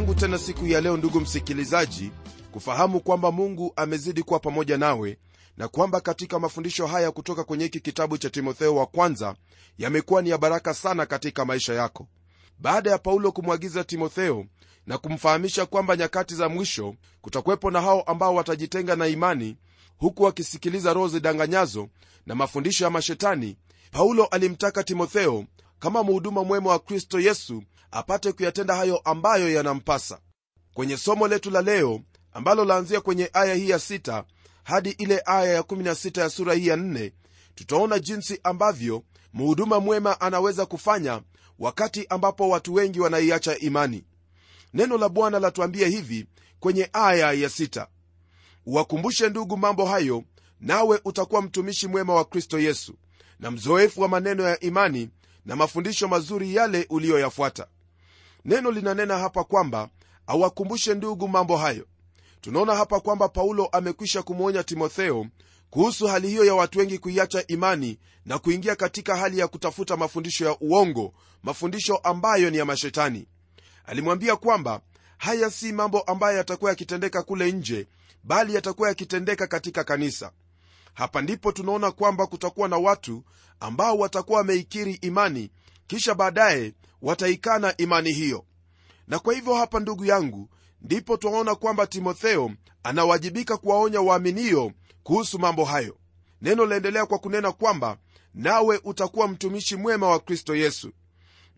yangu tena siku ya leo ndugu msikilizaji kufahamu kwamba mungu amezidi kuwa pamoja nawe na kwamba katika mafundisho haya kutoka kwenye hiki kitabu cha timotheo wa kwanza yamekuwa ni ya baraka sana katika maisha yako. Baada ya paulo kumwagiza timotheo na kumfahamisha kwamba nyakati za mwisho kutakuwepo na hao ambao watajitenga na imani huku wakisikiliza roho zidanganyazo na mafundisho ya mashetani paulo alimtaka timotheo kama mhuduma mwema wa kristo yesu apate kuyatenda hayo ambayo yanampasa. Kwenye somo letu la leo ambalo laanzia kwenye aya hii ya 6 hadi ile aya ya 16 ya sura hii ya 4 tutaona jinsi ambavyo mhuduma mwema anaweza kufanya wakati ambapo watu wengi wanaiacha imani. Neno la bwana latuambia hivi kwenye aya ya 6 uwakumbushe ndugu mambo hayo nawe utakuwa mtumishi mwema wa kristo yesu na mzoefu wa maneno ya imani na mafundisho mazuri yale uliyoyafuata. Neno linanena hapa kwamba awakumbushe ndugu mambo hayo. Tunaona hapa kwamba paulo amekwisha kumwonya timotheo kuhusu hali hiyo ya watu wengi kuiacha imani na kuingia katika hali ya kutafuta mafundisho ya uongo mafundisho ambayo ni ya mashetani. Alimwambia kwamba haya si mambo ambayo yatakuwa yakitendeka kule nje bali yatakuwa yakitendeka katika kanisa hapa ndipo tunaona kwamba kutakuwa na watu ambao watakuwa wameikiri imani kisha baadaye wataikana imani hiyo. Na kwa hivyo hapa ndugu yangu ndipo twaona kwamba timotheo anawajibika kuwaonya waaminio kuhusu mambo hayo. Neno laendelea kwa kunena kwamba nawe utakuwa mtumishi mwema wa kristo yesu.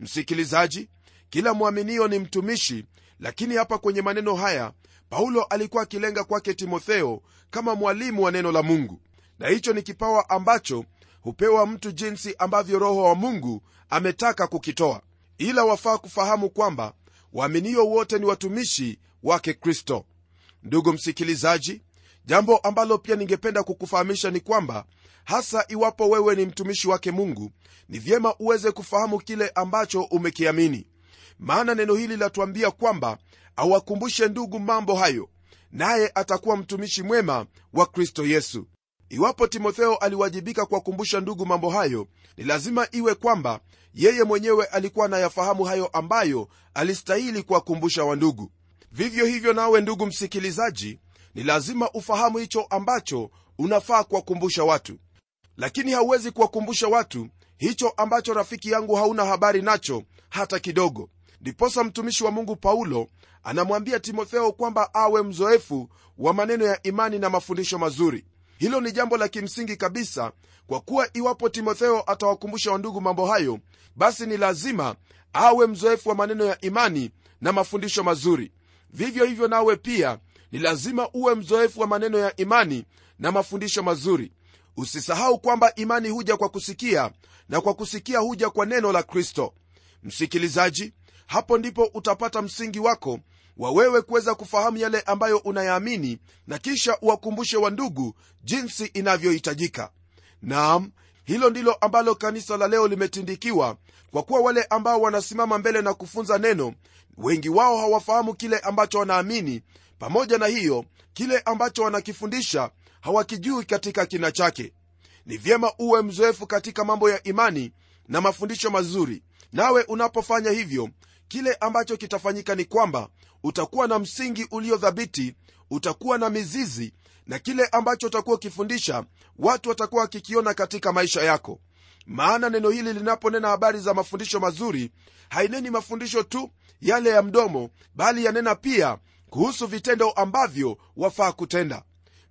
Msikilizaji kila mwaminio ni mtumishi lakini hapa kwenye maneno haya paulo alikuwa akilenga kwake timotheo kama mwalimu wa neno la mungu na hicho ni kipawa ambacho hupewa mtu jinsi ambavyo roho wa mungu ametaka kukitoa. Ila wafaa kufahamu kwamba waaminio wote ni watumishi wake kristo. Ndugu msikilizaji jambo ambalo pia ningependa kukufahamisha ni kwamba hasa iwapo wewe ni mtumishi wake mungu ni vyema uweze kufahamu kile ambacho umekiamini. Maana neno hili latuambia kwamba awakumbushe ndugu mambo hayo naye atakuwa mtumishi mwema wa kristo yesu iwapo timotheo aliwajibika kuwakumbusha ndugu mambo hayo ni lazima iwe kwamba yeye mwenyewe alikuwa anayafahamu hayo ambayo alistahili kuwakumbusha wandugu. Vivyo hivyo nawe ndugu msikilizaji ni lazima ufahamu hicho ambacho unafaa kuwakumbusha watu. Lakini hauwezi kuwakumbusha watu hicho ambacho rafiki yangu hauna habari nacho hata kidogo. Ndiposa mtumishi wa mungu paulo anamwambia timotheo kwamba awe mzoefu wa maneno ya imani na mafundisho mazuri hilo ni jambo la kimsingi kabisa kwa kuwa iwapo timotheo atawakumbusha wandugu mambo hayo basi ni lazima awe mzoefu wa maneno ya imani na mafundisho mazuri. Vivyo hivyo nawe pia ni lazima uwe mzoefu wa maneno ya imani na mafundisho mazuri. Usisahau kwamba imani huja kwa kusikia na kwa kusikia huja kwa neno la kristo. Msikilizaji hapo ndipo utapata msingi wako wa wewe kuweza kufahamu yale ambayo unayaamini na kisha uwakumbushe wa ndugu jinsi inavyohitajika. Nam hilo ndilo ambalo kanisa la leo limetindikiwa kwa kuwa wale ambao wanasimama mbele na kufunza neno wengi wao hawafahamu kile ambacho wanaamini. Pamoja na hiyo kile ambacho wanakifundisha hawakijui katika kina chake. Ni vyema uwe mzoefu katika mambo ya imani na mafundisho mazuri. Nawe unapofanya hivyo kile ambacho kitafanyika ni kwamba utakuwa na msingi uliodhabiti utakuwa na mizizi na kile ambacho utakuwa ukifundisha watu watakuwa wakikiona katika maisha yako. Maana neno hili linaponena habari za mafundisho mazuri haineni mafundisho tu yale ya mdomo bali yanena pia kuhusu vitendo ambavyo wafaa kutenda.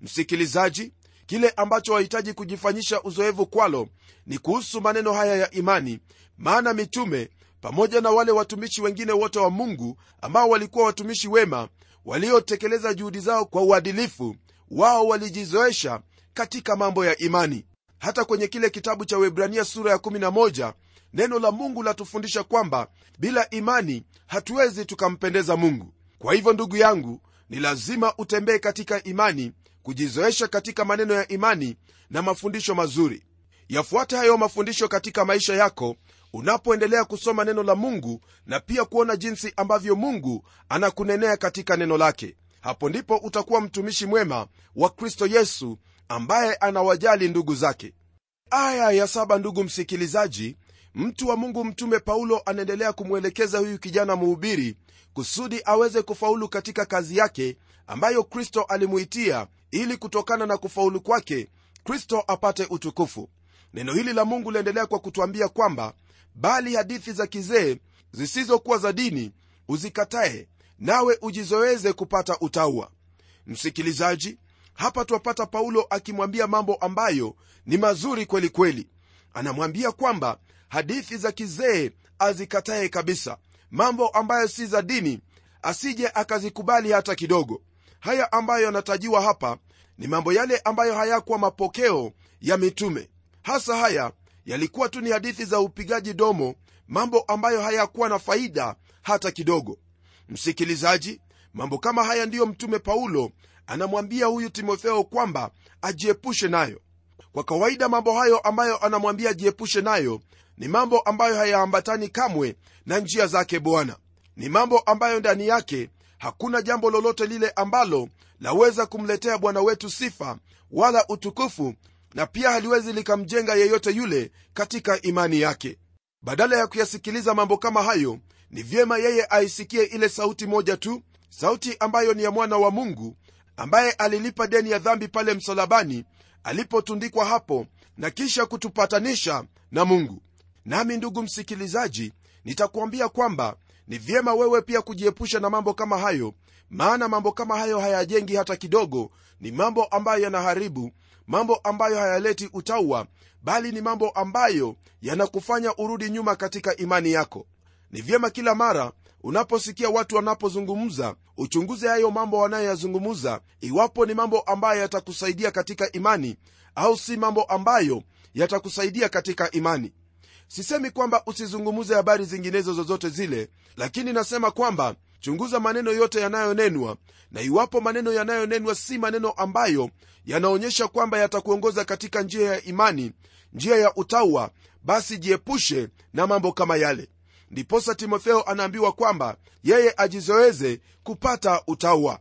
Msikilizaji kile ambacho wahitaji kujifanyisha uzoevu kwalo ni kuhusu maneno haya ya imani maana mitume pamoja na wale watumishi wengine wote wa mungu ambao walikuwa watumishi wema waliotekeleza juhudi zao kwa uadilifu wao walijizoesha katika mambo ya imani. Hata kwenye kile kitabu cha webrania sura ya 11 neno la mungu latufundisha kwamba bila imani hatuwezi tukampendeza mungu. Kwa hivyo ndugu yangu ni lazima utembee katika imani kujizoesha katika maneno ya imani na mafundisho mazuri. Yafuate hayo mafundisho katika maisha yako unapoendelea kusoma neno la mungu na pia kuona jinsi ambavyo mungu anakunenea katika neno lake. Hapo ndipo utakuwa mtumishi mwema wa kristo yesu ambaye anawajali ndugu zake. Aya ya saba ndugu msikilizaji mtu wa mungu mtume paulo anaendelea kumwelekeza huyu kijana mhubiri kusudi aweze kufaulu katika kazi yake ambayo kristo alimuitia ili kutokana na kufaulu kwake kristo apate utukufu. Neno hili la mungu liendelea kwa kutwambia kwamba bali hadithi za kizee zisizokuwa za dini uzikatae nawe ujizoeze kupata utaua. Msikilizaji hapa twapata paulo akimwambia mambo ambayo ni mazuri kweli kweli. Anamwambia kwamba hadithi za kizee azikatae kabisa. Mambo ambayo si za dini asije akazikubali hata kidogo. Haya ambayo yanatajiwa hapa ni mambo yale ambayo hayakuwa mapokeo ya mitume. Hasa haya yalikuwa tu ni hadithi za upigaji domo mambo ambayo hayakuwa na faida hata kidogo. Msikilizaji mambo kama haya ndiyo mtume paulo anamwambia huyu timotheo kwamba ajiepushe nayo. Kwa kawaida mambo hayo ambayo anamwambia ajiepushe nayo ni mambo ambayo hayaambatani kamwe na njia zake bwana. Ni mambo ambayo ndani yake hakuna jambo lolote lile ambalo laweza kumletea bwana wetu sifa wala utukufu na pia haliwezi likamjenga yeyote yule katika imani yake. Badala ya kuyasikiliza mambo kama hayo ni vyema yeye aisikie ile sauti moja tu sauti ambayo ni ya mwana wa mungu ambaye alilipa deni ya dhambi pale msalabani alipotundikwa hapo na kisha kutupatanisha na mungu. Nami ndugu msikilizaji nitakuambia kwamba ni vyema wewe pia kujiepusha na mambo kama hayo maana mambo kama hayo hayajengi hata kidogo ni mambo ambayo yanaharibu mambo ambayo hayaleti utaua bali ni mambo ambayo yanakufanya urudi nyuma katika imani yako. Ni vyema kila mara unaposikia watu wanapozungumza uchunguze hayo mambo wanayoyazungumza iwapo ni mambo ambayo yatakusaidia katika imani au si mambo ambayo yatakusaidia katika imani. Sisemi kwamba usizungumze habari zinginezo zozote zile lakini nasema kwamba chunguza maneno yote yanayonenwa na iwapo maneno yanayonenwa si maneno ambayo yanaonyesha kwamba yatakuongoza katika njia ya imani njia ya utaua basi jiepushe na mambo kama yale. Ndiposa timotheo anaambiwa kwamba yeye ajizoeze kupata utaua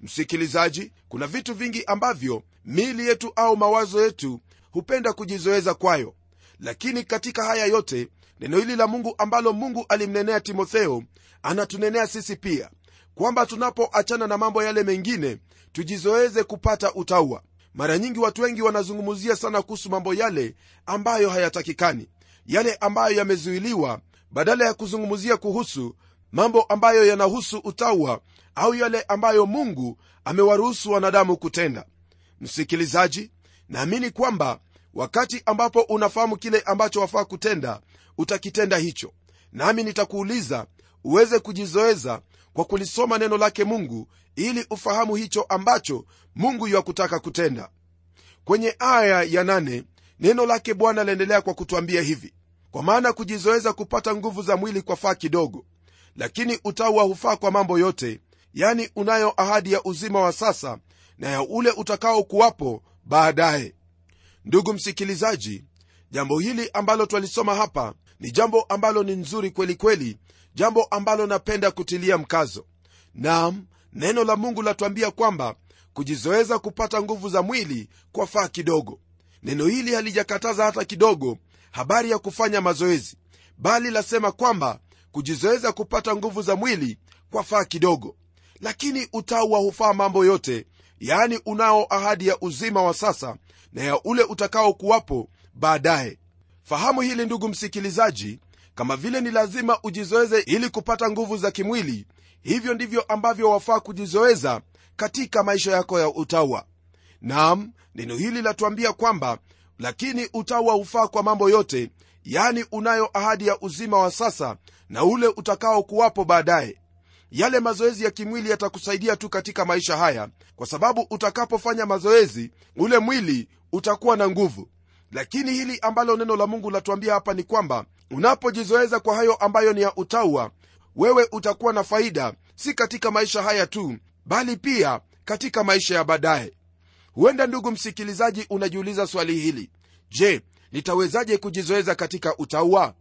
msikilizaji kuna vitu vingi ambavyo miili yetu au mawazo yetu hupenda kujizoeza kwayo. Lakini katika haya yote neno hili la mungu ambalo mungu alimnenea timotheo anatunenea sisi pia kwamba tunapoachana na mambo yale mengine tujizoeze kupata utaua. Mara nyingi watu wengi wanazungumzia sana kuhusu mambo yale ambayo hayatakikani yale ambayo yamezuiliwa badala ya kuzungumzia kuhusu mambo ambayo yanahusu utaua au yale ambayo mungu amewaruhusu wanadamu kutenda. Msikilizaji naamini kwamba wakati ambapo unafahamu kile ambacho wafaa kutenda utakitenda hicho. Nami nitakuuliza uweze kujizoeza kwa kulisoma neno lake mungu ili ufahamu hicho ambacho mungu yuwakutaka kutenda. Kwenye aya ya nane, neno lake bwana laendelea kwa kutwambia hivi kwa maana kujizoeza kupata nguvu za mwili kwa faa kidogo lakini utaua hufaa kwa mambo yote yani unayo ahadi ya uzima wa sasa na ya ule utakaokuwapo baadaye. Ndugu msikilizaji jambo hili ambalo twalisoma hapa ni jambo ambalo ni nzuri kweli kweli jambo ambalo napenda kutilia mkazo. Nam neno la mungu latwambia kwamba kujizoeza kupata nguvu za mwili kwa faa kidogo. Neno hili halijakataza hata kidogo habari ya kufanya mazoezi bali lasema kwamba kujizoeza kupata nguvu za mwili kwa faa kidogo. Lakini utaua hufaa mambo yote yaani unao ahadi ya uzima wa sasa na ya ule utakaokuwapo baadaye. Fahamu hili ndugu msikilizaji kama vile ni lazima ujizoeze ili kupata nguvu za kimwili hivyo ndivyo ambavyo wafaa kujizoeza katika maisha yako ya utawa. Nam neno hili latuambia kwamba lakini utawa hufaa kwa mambo yote yani unayo ahadi ya uzima wa sasa na ule utakaokuwapo baadaye. Yale mazoezi ya kimwili yatakusaidia tu katika maisha haya kwa sababu utakapofanya mazoezi ule mwili utakuwa na nguvu. Lakini hili ambalo neno la mungu latuambia hapa ni kwamba unapojizoeza kwa hayo ambayo ni ya utaua wewe utakuwa na faida si katika maisha haya tu bali pia katika maisha ya baadaye. Huenda ndugu msikilizaji unajiuliza swali hili. Je nitawezaje kujizoeza katika utaua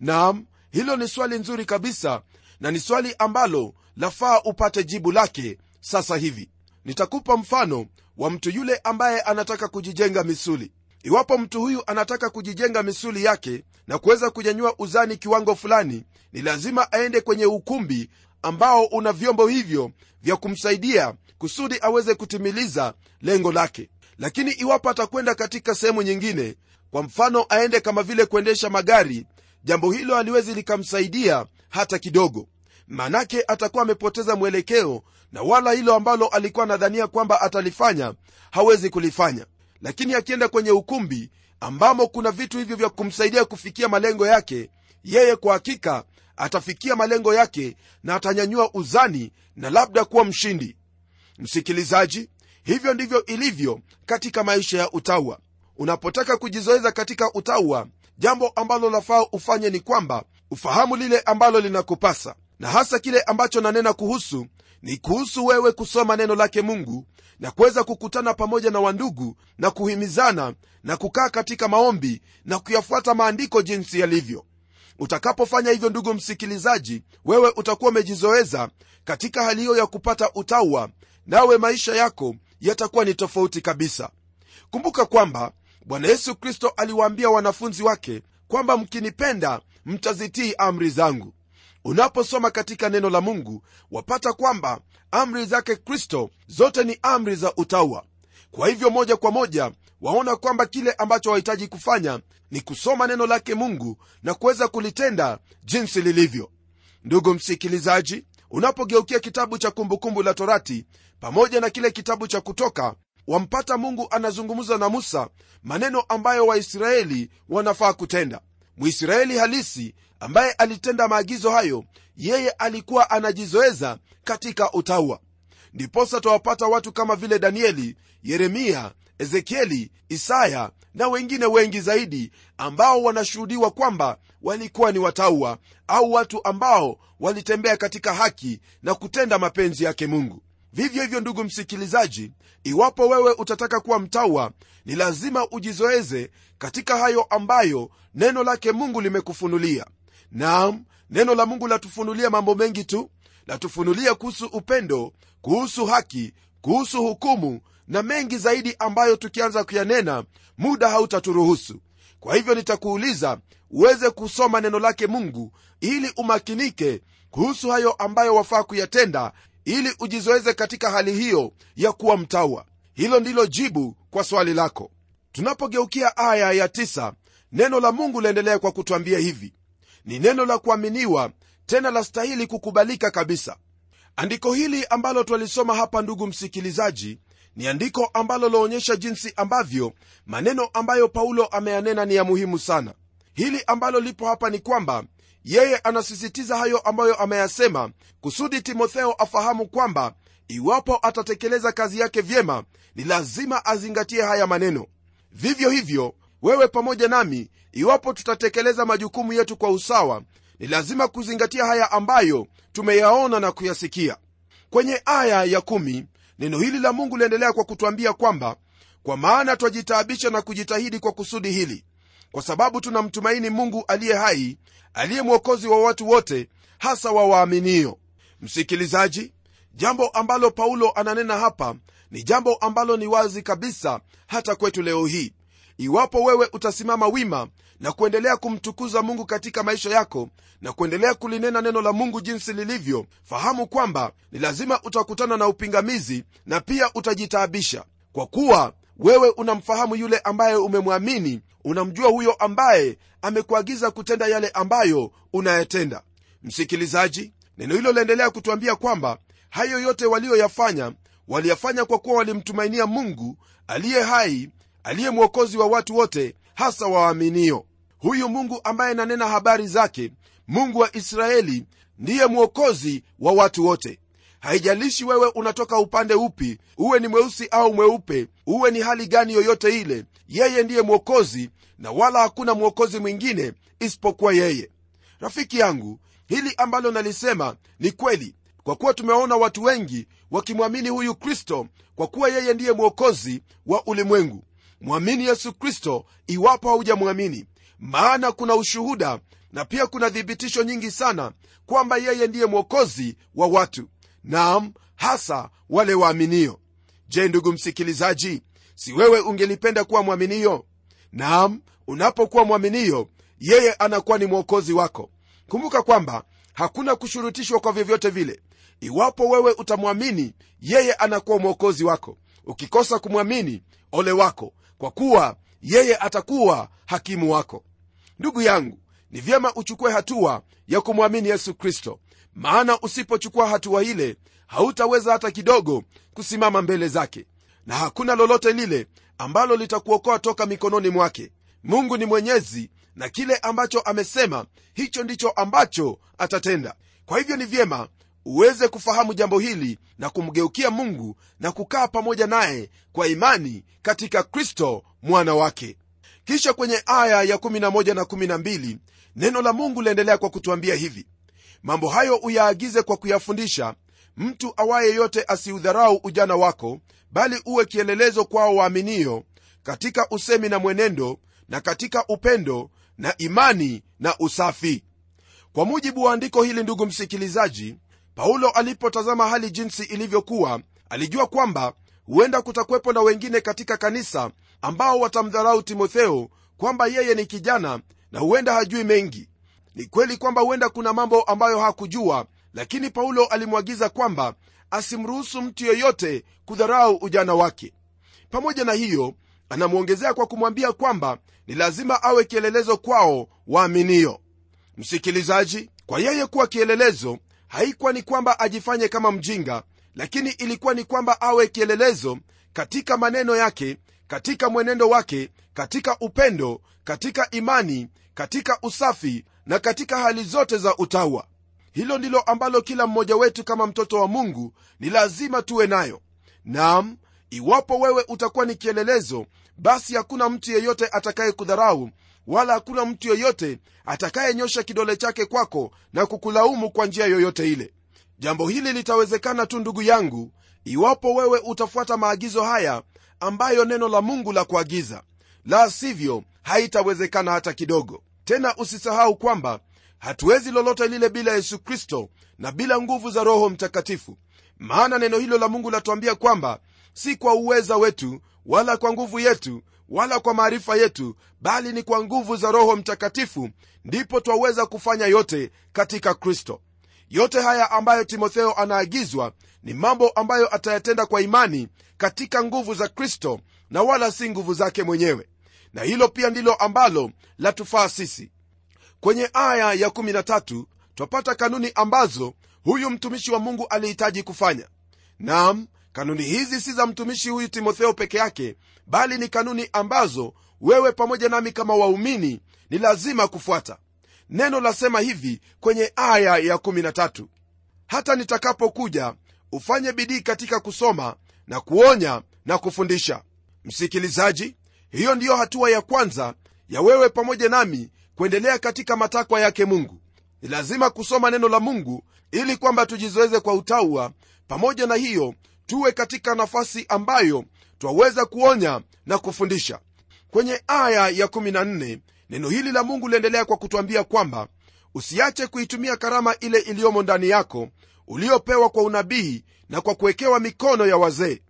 naam hilo ni swali nzuri kabisa na ni swali ambalo lafaa upate jibu lake sasa hivi. Nitakupa mfano wa mtu yule ambaye anataka kujijenga misuli iwapo mtu huyu anataka kujijenga misuli yake na kuweza kunyanyua uzani kiwango fulani ni lazima aende kwenye ukumbi ambao una vyombo hivyo vya kumsaidia kusudi aweze kutimiliza lengo lake. Lakini iwapo atakwenda katika sehemu nyingine kwa mfano aende kama vile kuendesha magari jambo hilo haliwezi likamsaidia hata kidogo. Manake atakuwa amepoteza mwelekeo na wala hilo ambalo alikuwa anadhania kwamba atalifanya hawezi kulifanya lakini akienda kwenye ukumbi ambamo kuna vitu hivyo vya kumsaidia kufikia malengo yake yeye kwa hakika atafikia malengo yake na atanyanyua uzani na labda kuwa mshindi. Msikilizaji hivyo ndivyo ilivyo katika maisha ya utawa. Unapotaka kujizoeza katika utawa jambo ambalo lafaa ufanye ni kwamba ufahamu lile ambalo linakupasa na hasa kile ambacho nanena kuhusu ni kuhusu wewe kusoma neno lake mungu na kuweza kukutana pamoja na wandugu na kuhimizana na kukaa katika maombi na kuyafuata maandiko jinsi yalivyo. Utakapofanya hivyo ndugu msikilizaji wewe utakuwa umejizoeza katika hali hiyo ya kupata utawa nawe maisha yako yatakuwa ni tofauti kabisa. Kumbuka kwamba bwana yesu kristo aliwaambia wanafunzi wake kwamba mkinipenda mtazitii amri zangu unaposoma katika neno la mungu wapata kwamba amri zake kristo zote ni amri za utawa kwa hivyo moja kwa moja waona kwamba kile ambacho wahitaji kufanya ni kusoma neno lake mungu na kuweza kulitenda jinsi lilivyo. Ndugu msikilizaji unapogeukia kitabu cha kumbukumbu la torati pamoja na kile kitabu cha kutoka wampata mungu anazungumza na musa maneno ambayo waisraeli wanafaa kutenda. Mwisraeli halisi ambaye alitenda maagizo hayo yeye alikuwa anajizoeza katika utawa ndiposa twawapata watu kama vile danieli yeremia ezekieli isaya na wengine wengi zaidi ambao wanashuhudiwa kwamba walikuwa ni wataua au watu ambao walitembea katika haki na kutenda mapenzi yake mungu. Vivyo hivyo ndugu msikilizaji iwapo wewe utataka kuwa mtawa ni lazima ujizoeze katika hayo ambayo neno lake mungu limekufunulia naam neno la mungu latufunulia mambo mengi tu latufunulia kuhusu upendo kuhusu haki kuhusu hukumu na mengi zaidi ambayo tukianza kuyanena muda hautaturuhusu. Kwa hivyo nitakuuliza uweze kusoma neno lake mungu ili umakinike kuhusu hayo ambayo wafaa kuyatenda ili ujizoeze katika hali hiyo ya kuwa mtawa. Hilo ndilo jibu kwa swali lako. Tunapogeukia aya ya tisa, neno la mungu laendelea kwa kutwambia hivi ni neno la kuaminiwa tena la stahili kukubalika kabisa. Andiko hili ambalo twalisoma hapa ndugu msikilizaji ni andiko ambalo laonyesha jinsi ambavyo maneno ambayo paulo ameyanena ni ya muhimu sana. Hili ambalo lipo hapa ni kwamba yeye anasisitiza hayo ambayo ameyasema kusudi timotheo afahamu kwamba iwapo atatekeleza kazi yake vyema ni lazima azingatie haya maneno. Vivyo hivyo wewe pamoja nami iwapo tutatekeleza majukumu yetu kwa usawa ni lazima kuzingatia haya ambayo tumeyaona na kuyasikia. Kwenye aya ya kumi, neno hili la mungu liendelea kwa kutwambia kwamba kwa maana twajitaabisha na kujitahidi kwa kusudi hili kwa sababu tunamtumaini mungu aliye hai aliye mwokozi wa watu wote hasa wa waaminio. Msikilizaji jambo ambalo paulo ananena hapa ni jambo ambalo ni wazi kabisa hata kwetu leo hii iwapo wewe utasimama wima na kuendelea kumtukuza mungu katika maisha yako na kuendelea kulinena neno la mungu jinsi lilivyo fahamu kwamba ni lazima utakutana na upingamizi na pia utajitaabisha. Kwa kuwa wewe unamfahamu yule ambaye umemwamini unamjua huyo ambaye amekuagiza kutenda yale ambayo unayatenda. Msikilizaji neno hilo laendelea kutuambia kwamba hayo yote waliyoyafanya waliyafanya kwa kuwa walimtumainia mungu aliye hai aliye mwokozi wa watu wote hasa waaminio. Huyu mungu ambaye nanena habari zake mungu wa israeli ndiye mwokozi wa watu wote. Haijalishi wewe unatoka upande upi uwe ni mweusi au mweupe uwe ni hali gani yoyote ile yeye ndiye mwokozi na wala hakuna mwokozi mwingine isipokuwa yeye. Rafiki yangu hili ambalo nalisema ni kweli kwa kuwa tumewaona watu wengi wakimwamini huyu kristo kwa kuwa yeye ndiye mwokozi wa ulimwengu mwamini yesu kristo iwapo haujamwamini. Maana kuna ushuhuda na pia kuna thibitisho nyingi sana kwamba yeye ndiye mwokozi wa watu nam hasa wale waaminio. Je ndugu msikilizaji si wewe ungelipenda kuwa mwaminio? Naam unapokuwa mwaminio yeye anakuwa ni mwokozi wako. Kumbuka kwamba hakuna kushurutishwa kwa vyovyote vile. Iwapo wewe utamwamini yeye anakuwa mwokozi wako. Ukikosa kumwamini ole wako kwa kuwa yeye atakuwa hakimu wako. Ndugu yangu ni vyema uchukue hatua ya kumwamini yesu kristo maana usipochukua hatua ile hautaweza hata kidogo kusimama mbele zake na hakuna lolote lile ambalo litakuokoa toka mikononi mwake. Mungu ni mwenyezi na kile ambacho amesema hicho ndicho ambacho atatenda. Kwa hivyo ni vyema uweze kufahamu jambo hili na kumgeukia mungu na kukaa pamoja naye kwa imani katika kristo mwana wake. Kisha kwenye aya ya 11 na 12 neno la mungu liendelea kwa kutuambia hivi. Mambo hayo uyaagize kwa kuyafundisha. Mtu awaye yote asiudharau ujana wako bali uwe kielelezo kwao waaminio katika usemi na mwenendo na katika upendo na imani na usafi. Kwa mujibu wa andiko hili ndugu msikilizaji paulo alipotazama hali jinsi ilivyokuwa alijua kwamba huenda kutakwepo na wengine katika kanisa ambao watamdharau timotheo kwamba yeye ni kijana na huenda hajui mengi. Ni kweli kwamba huenda kuna mambo ambayo hakujua lakini paulo alimwagiza kwamba asimruhusu mtu yeyote kudharau ujana wake. Pamoja na hiyo anamwongezea kwa kumwambia kwamba ni lazima awe kielelezo kwao waaminio. Msikilizaji kwa yeye kuwa kielelezo haikuwa ni kwamba ajifanye kama mjinga lakini ilikuwa ni kwamba awe kielelezo katika maneno yake katika mwenendo wake katika upendo katika imani katika usafi na katika hali zote za utawa. Hilo ndilo ambalo kila mmoja wetu kama mtoto wa mungu ni lazima tuwe nayo. Nam iwapo wewe utakuwa ni kielelezo basi hakuna mtu yeyote atakaye kudharau wala hakuna mtu yeyote atakayenyosha kidole chake kwako na kukulaumu kwa njia yoyote ile. Jambo hili litawezekana tu ndugu yangu iwapo wewe utafuata maagizo haya ambayo neno la mungu la kuagiza. La sivyo haitawezekana hata kidogo. Tena usisahau kwamba hatuwezi lolote lile bila yesu kristo na bila nguvu za roho mtakatifu. Maana neno hilo la mungu latuambia kwamba si kwa uweza wetu wala kwa nguvu yetu wala kwa maarifa yetu bali ni kwa nguvu za roho mtakatifu ndipo twaweza kufanya yote katika kristo. Yote haya ambayo timotheo anaagizwa ni mambo ambayo atayatenda kwa imani katika nguvu za kristo na wala si nguvu zake mwenyewe. Na hilo pia ndilo ambalo latufaa sisi. Kwenye aya ya 13 twapata kanuni ambazo huyu mtumishi wa mungu alihitaji kufanya. Nam kanuni hizi si za mtumishi huyu timotheo peke yake bali ni kanuni ambazo wewe pamoja nami kama waumini ni lazima kufuata. Neno lasema hivi kwenye aya ya 13 hata nitakapokuja ufanye bidii katika kusoma na kuonya na kufundisha. Msikilizaji hiyo ndiyo hatua ya kwanza ya wewe pamoja nami kuendelea katika matakwa yake mungu. Ni lazima kusoma neno la mungu ili kwamba tujizoeze kwa utaua pamoja na hiyo tuwe katika nafasi ambayo twaweza kuonya na kufundisha. Kwenye aya ya 14 neno hili la mungu liendelea kwa kutwambia kwamba usiache kuitumia karama ile iliyomo ndani yako uliopewa kwa unabii na kwa kuwekewa mikono ya wazee.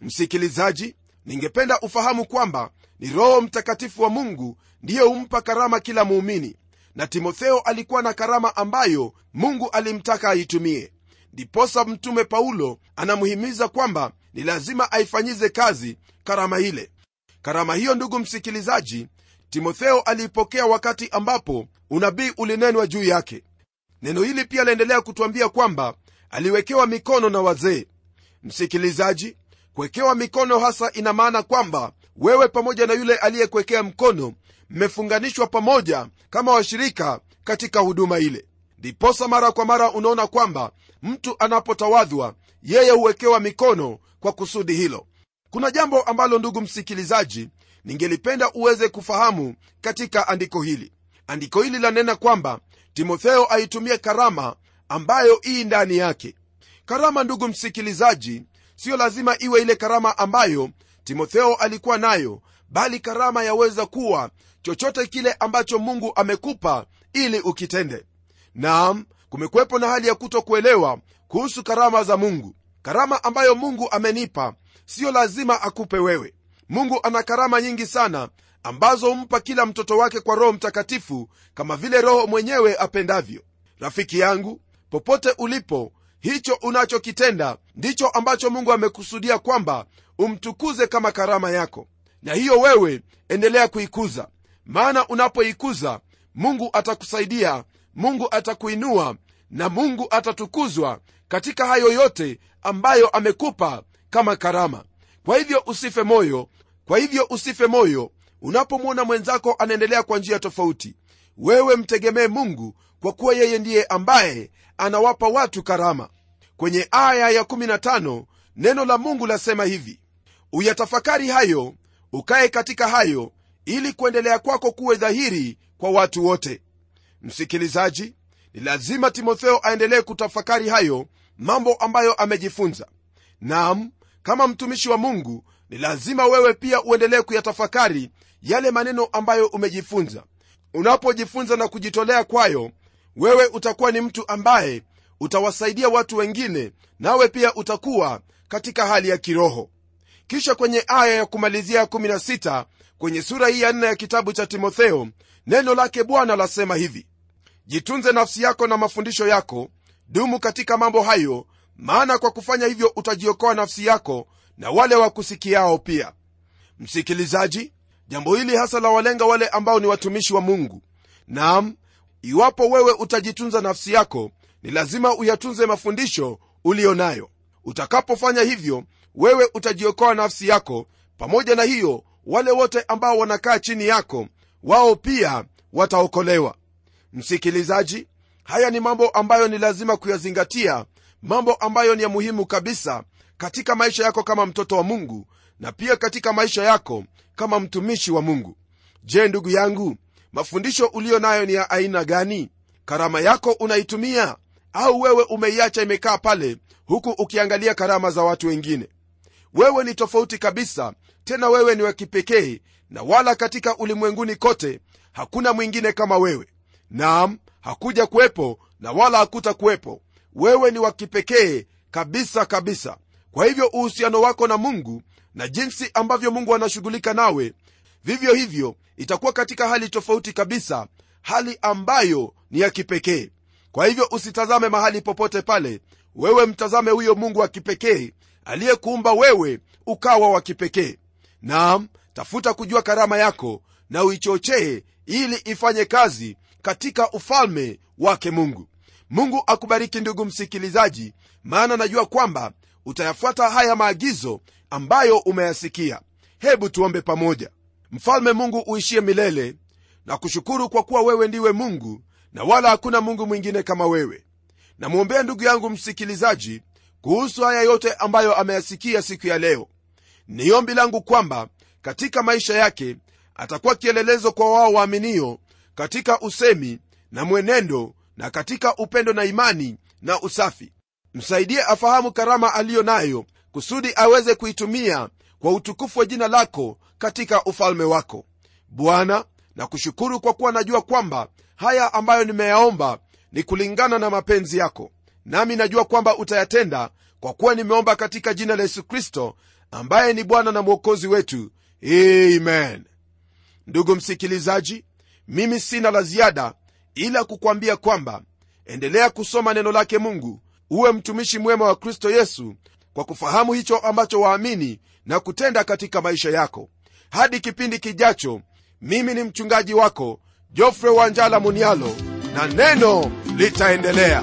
Msikilizaji ningependa ufahamu kwamba ni roho mtakatifu wa mungu ndiye humpa karama kila muumini na timotheo alikuwa na karama ambayo mungu alimtaka aitumie ndiposa mtume paulo anamhimiza kwamba ni lazima aifanyize kazi karama ile. Karama hiyo ndugu msikilizaji timotheo aliipokea wakati ambapo unabii ulinenwa juu yake. Neno hili pia laendelea kutwambia kwamba aliwekewa mikono na wazee. Msikilizaji kuwekewa mikono hasa ina maana kwamba wewe pamoja na yule aliyekuwekea mkono mmefunganishwa pamoja kama washirika katika huduma ile ndiposa mara kwa mara unaona kwamba mtu anapotawadhwa yeye huwekewa mikono kwa kusudi hilo. Kuna jambo ambalo ndugu msikilizaji ningelipenda uweze kufahamu katika andiko hili. Andiko hili lanena kwamba timotheo aitumie karama ambayo ii ndani yake. Karama ndugu msikilizaji siyo lazima iwe ile karama ambayo timotheo alikuwa nayo bali karama yaweza kuwa chochote kile ambacho mungu amekupa ili ukitende naam kumekuwepo na hali ya kutokuelewa kuhusu karama za mungu. Karama ambayo mungu amenipa siyo lazima akupe wewe. Mungu ana karama nyingi sana ambazo humpa kila mtoto wake kwa roho mtakatifu kama vile roho mwenyewe apendavyo. Rafiki yangu popote ulipo hicho unachokitenda ndicho ambacho mungu amekusudia kwamba umtukuze kama karama yako. Na hiyo wewe endelea kuikuza. Maana unapoikuza mungu atakusaidia mungu atakuinua na mungu atatukuzwa katika hayo yote ambayo amekupa kama karama. Kwa hivyo usife moyo kwa hivyo usife moyo. Unapomwona mwenzako anaendelea kwa njia tofauti wewe mtegemee mungu kwa kuwa yeye ndiye ambaye anawapa watu karama. Kwenye aya ya15 neno la mungu lasema hivi uyatafakari hayo ukaye katika hayo ili kuendelea kwako kuwe dhahiri kwa watu wote msikilizaji ni lazima timotheo aendelee kutafakari hayo mambo ambayo amejifunza. Nam kama mtumishi wa mungu ni lazima wewe pia uendelee kuyatafakari yale maneno ambayo umejifunza. Unapojifunza na kujitolea kwayo wewe utakuwa ni mtu ambaye utawasaidia watu wengine nawe pia utakuwa katika hali ya kiroho. Kisha kwenye aya ya kumalizia ya 16 kwenye sura hii ya 4 ya kitabu cha timotheo neno lake bwana lasema hivi jitunze nafsi yako na mafundisho yako. Dumu katika mambo hayo maana kwa kufanya hivyo utajiokoa nafsi yako na wale wakusikiao pia. Msikilizaji jambo hili hasa la walenga wale ambao ni watumishi wa mungu. Nam iwapo wewe utajitunza nafsi yako ni lazima uyatunze mafundisho uliyo nayo. Utakapofanya hivyo wewe utajiokoa nafsi yako. Pamoja na hiyo wale wote ambao wanakaa chini yako wao pia wataokolewa msikilizaji haya ni mambo ambayo ni lazima kuyazingatia mambo ambayo ni ya muhimu kabisa katika maisha yako kama mtoto wa mungu na pia katika maisha yako kama mtumishi wa mungu. Je ndugu yangu mafundisho uliyo nayo ni ya aina gani? Karama yako unaitumia? Au wewe umeiacha imekaa pale huku ukiangalia karama za watu wengine? Wewe ni tofauti kabisa tena wewe ni wa kipekee na wala katika ulimwenguni kote hakuna mwingine kama wewe naam hakuja kuwepo na wala hakuta kuwepo wewe ni wa kipekee kabisa kabisa. Kwa hivyo uhusiano wako na mungu na jinsi ambavyo mungu anashughulika nawe vivyo hivyo itakuwa katika hali tofauti kabisa hali ambayo ni ya kipekee. Kwa hivyo usitazame mahali popote pale. Wewe mtazame huyo mungu wa kipekee aliyekuumba wewe ukawa wa kipekee. Naam tafuta kujua karama yako na uichochee ili ifanye kazi katika ufalme wake mungu. Mungu akubariki ndugu msikilizaji maana najua kwamba utayafuata haya maagizo ambayo umeyasikia. Hebu tuombe pamoja. Mfalme mungu uishie milele na kushukuru kwa kuwa wewe ndiwe mungu na wala hakuna mungu mwingine kama wewe. Namwombea ndugu yangu msikilizaji kuhusu haya yote ambayo ameyasikia siku ya leo. Ni ombi langu kwamba katika maisha yake atakuwa kielelezo kwa wao waaminio katika usemi na mwenendo na katika upendo na imani na usafi. Msaidie afahamu karama aliyo nayo kusudi aweze kuitumia kwa utukufu wa jina lako katika ufalme wako. Bwana na kushukuru kwa kuwa najua kwamba haya ambayo nimeyaomba ni kulingana na mapenzi yako. Nami najua kwamba utayatenda kwa kuwa nimeomba katika jina la yesu kristo ambaye ni bwana na mwokozi wetu. Amen. Ndugu msikilizaji mimi sina la ziada ila kukwambia kwamba endelea kusoma neno lake mungu uwe mtumishi mwema wa kristo yesu kwa kufahamu hicho ambacho waamini na kutenda katika maisha yako. Hadi kipindi kijacho mimi ni mchungaji wako jofre wanjala munialo na neno litaendelea